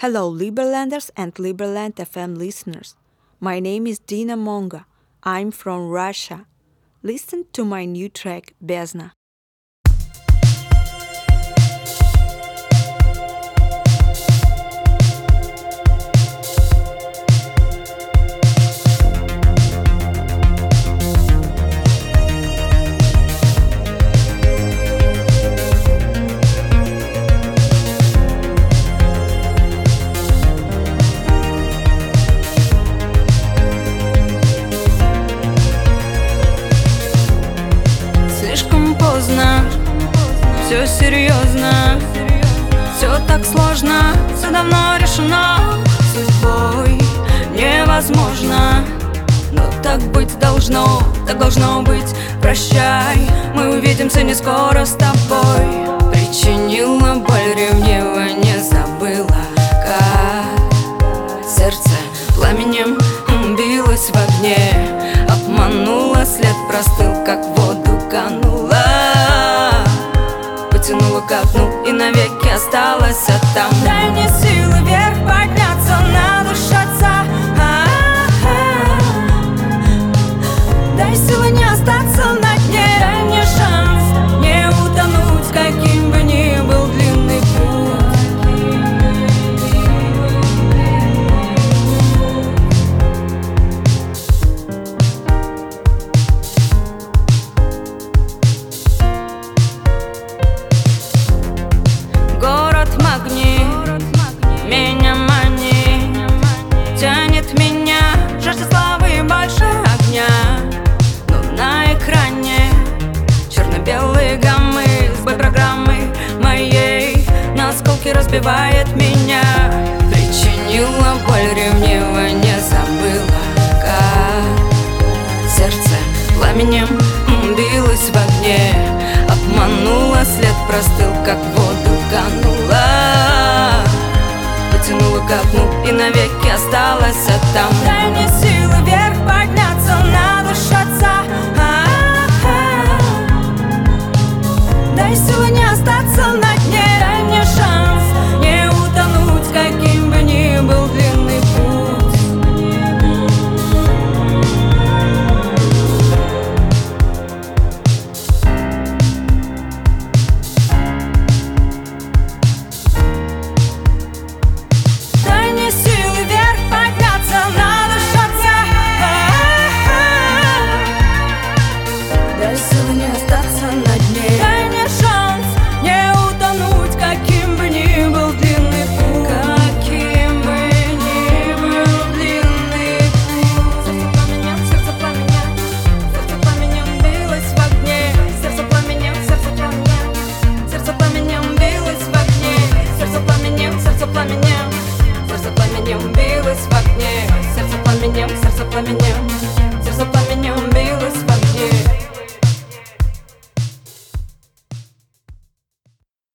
Hello, Liberlanders and Liberland FM listeners. My name is Dina Monga. I'm from Russia. Listen to my new track, Bezna. Все серьезно Все так сложно, все давно решено. Судьбой невозможно. Но так быть должно, так должно быть. Прощай, мы увидимся не скоро с тобой. Причинила боль, ревнива, не забыла. Как сердце пламенем билось в огне. Обманула, след простыл, Потянула ко дну и навеки осталась там Дай мне силы вверх подняться, надышаться магнит, меня манит Тянет меня, жажда славы больше огня. Но на экране черно-белые гаммы С программы моей на осколки разбивает меня. Причинила боль, ревнива, не забыла Как сердце пламенем билось в огне. Обманула, след простыл, как воду канула Потянула ко дну и навеки осталась там Дай мне силы вверх подняться, надышаться а -а -а. Дай силы не остаться на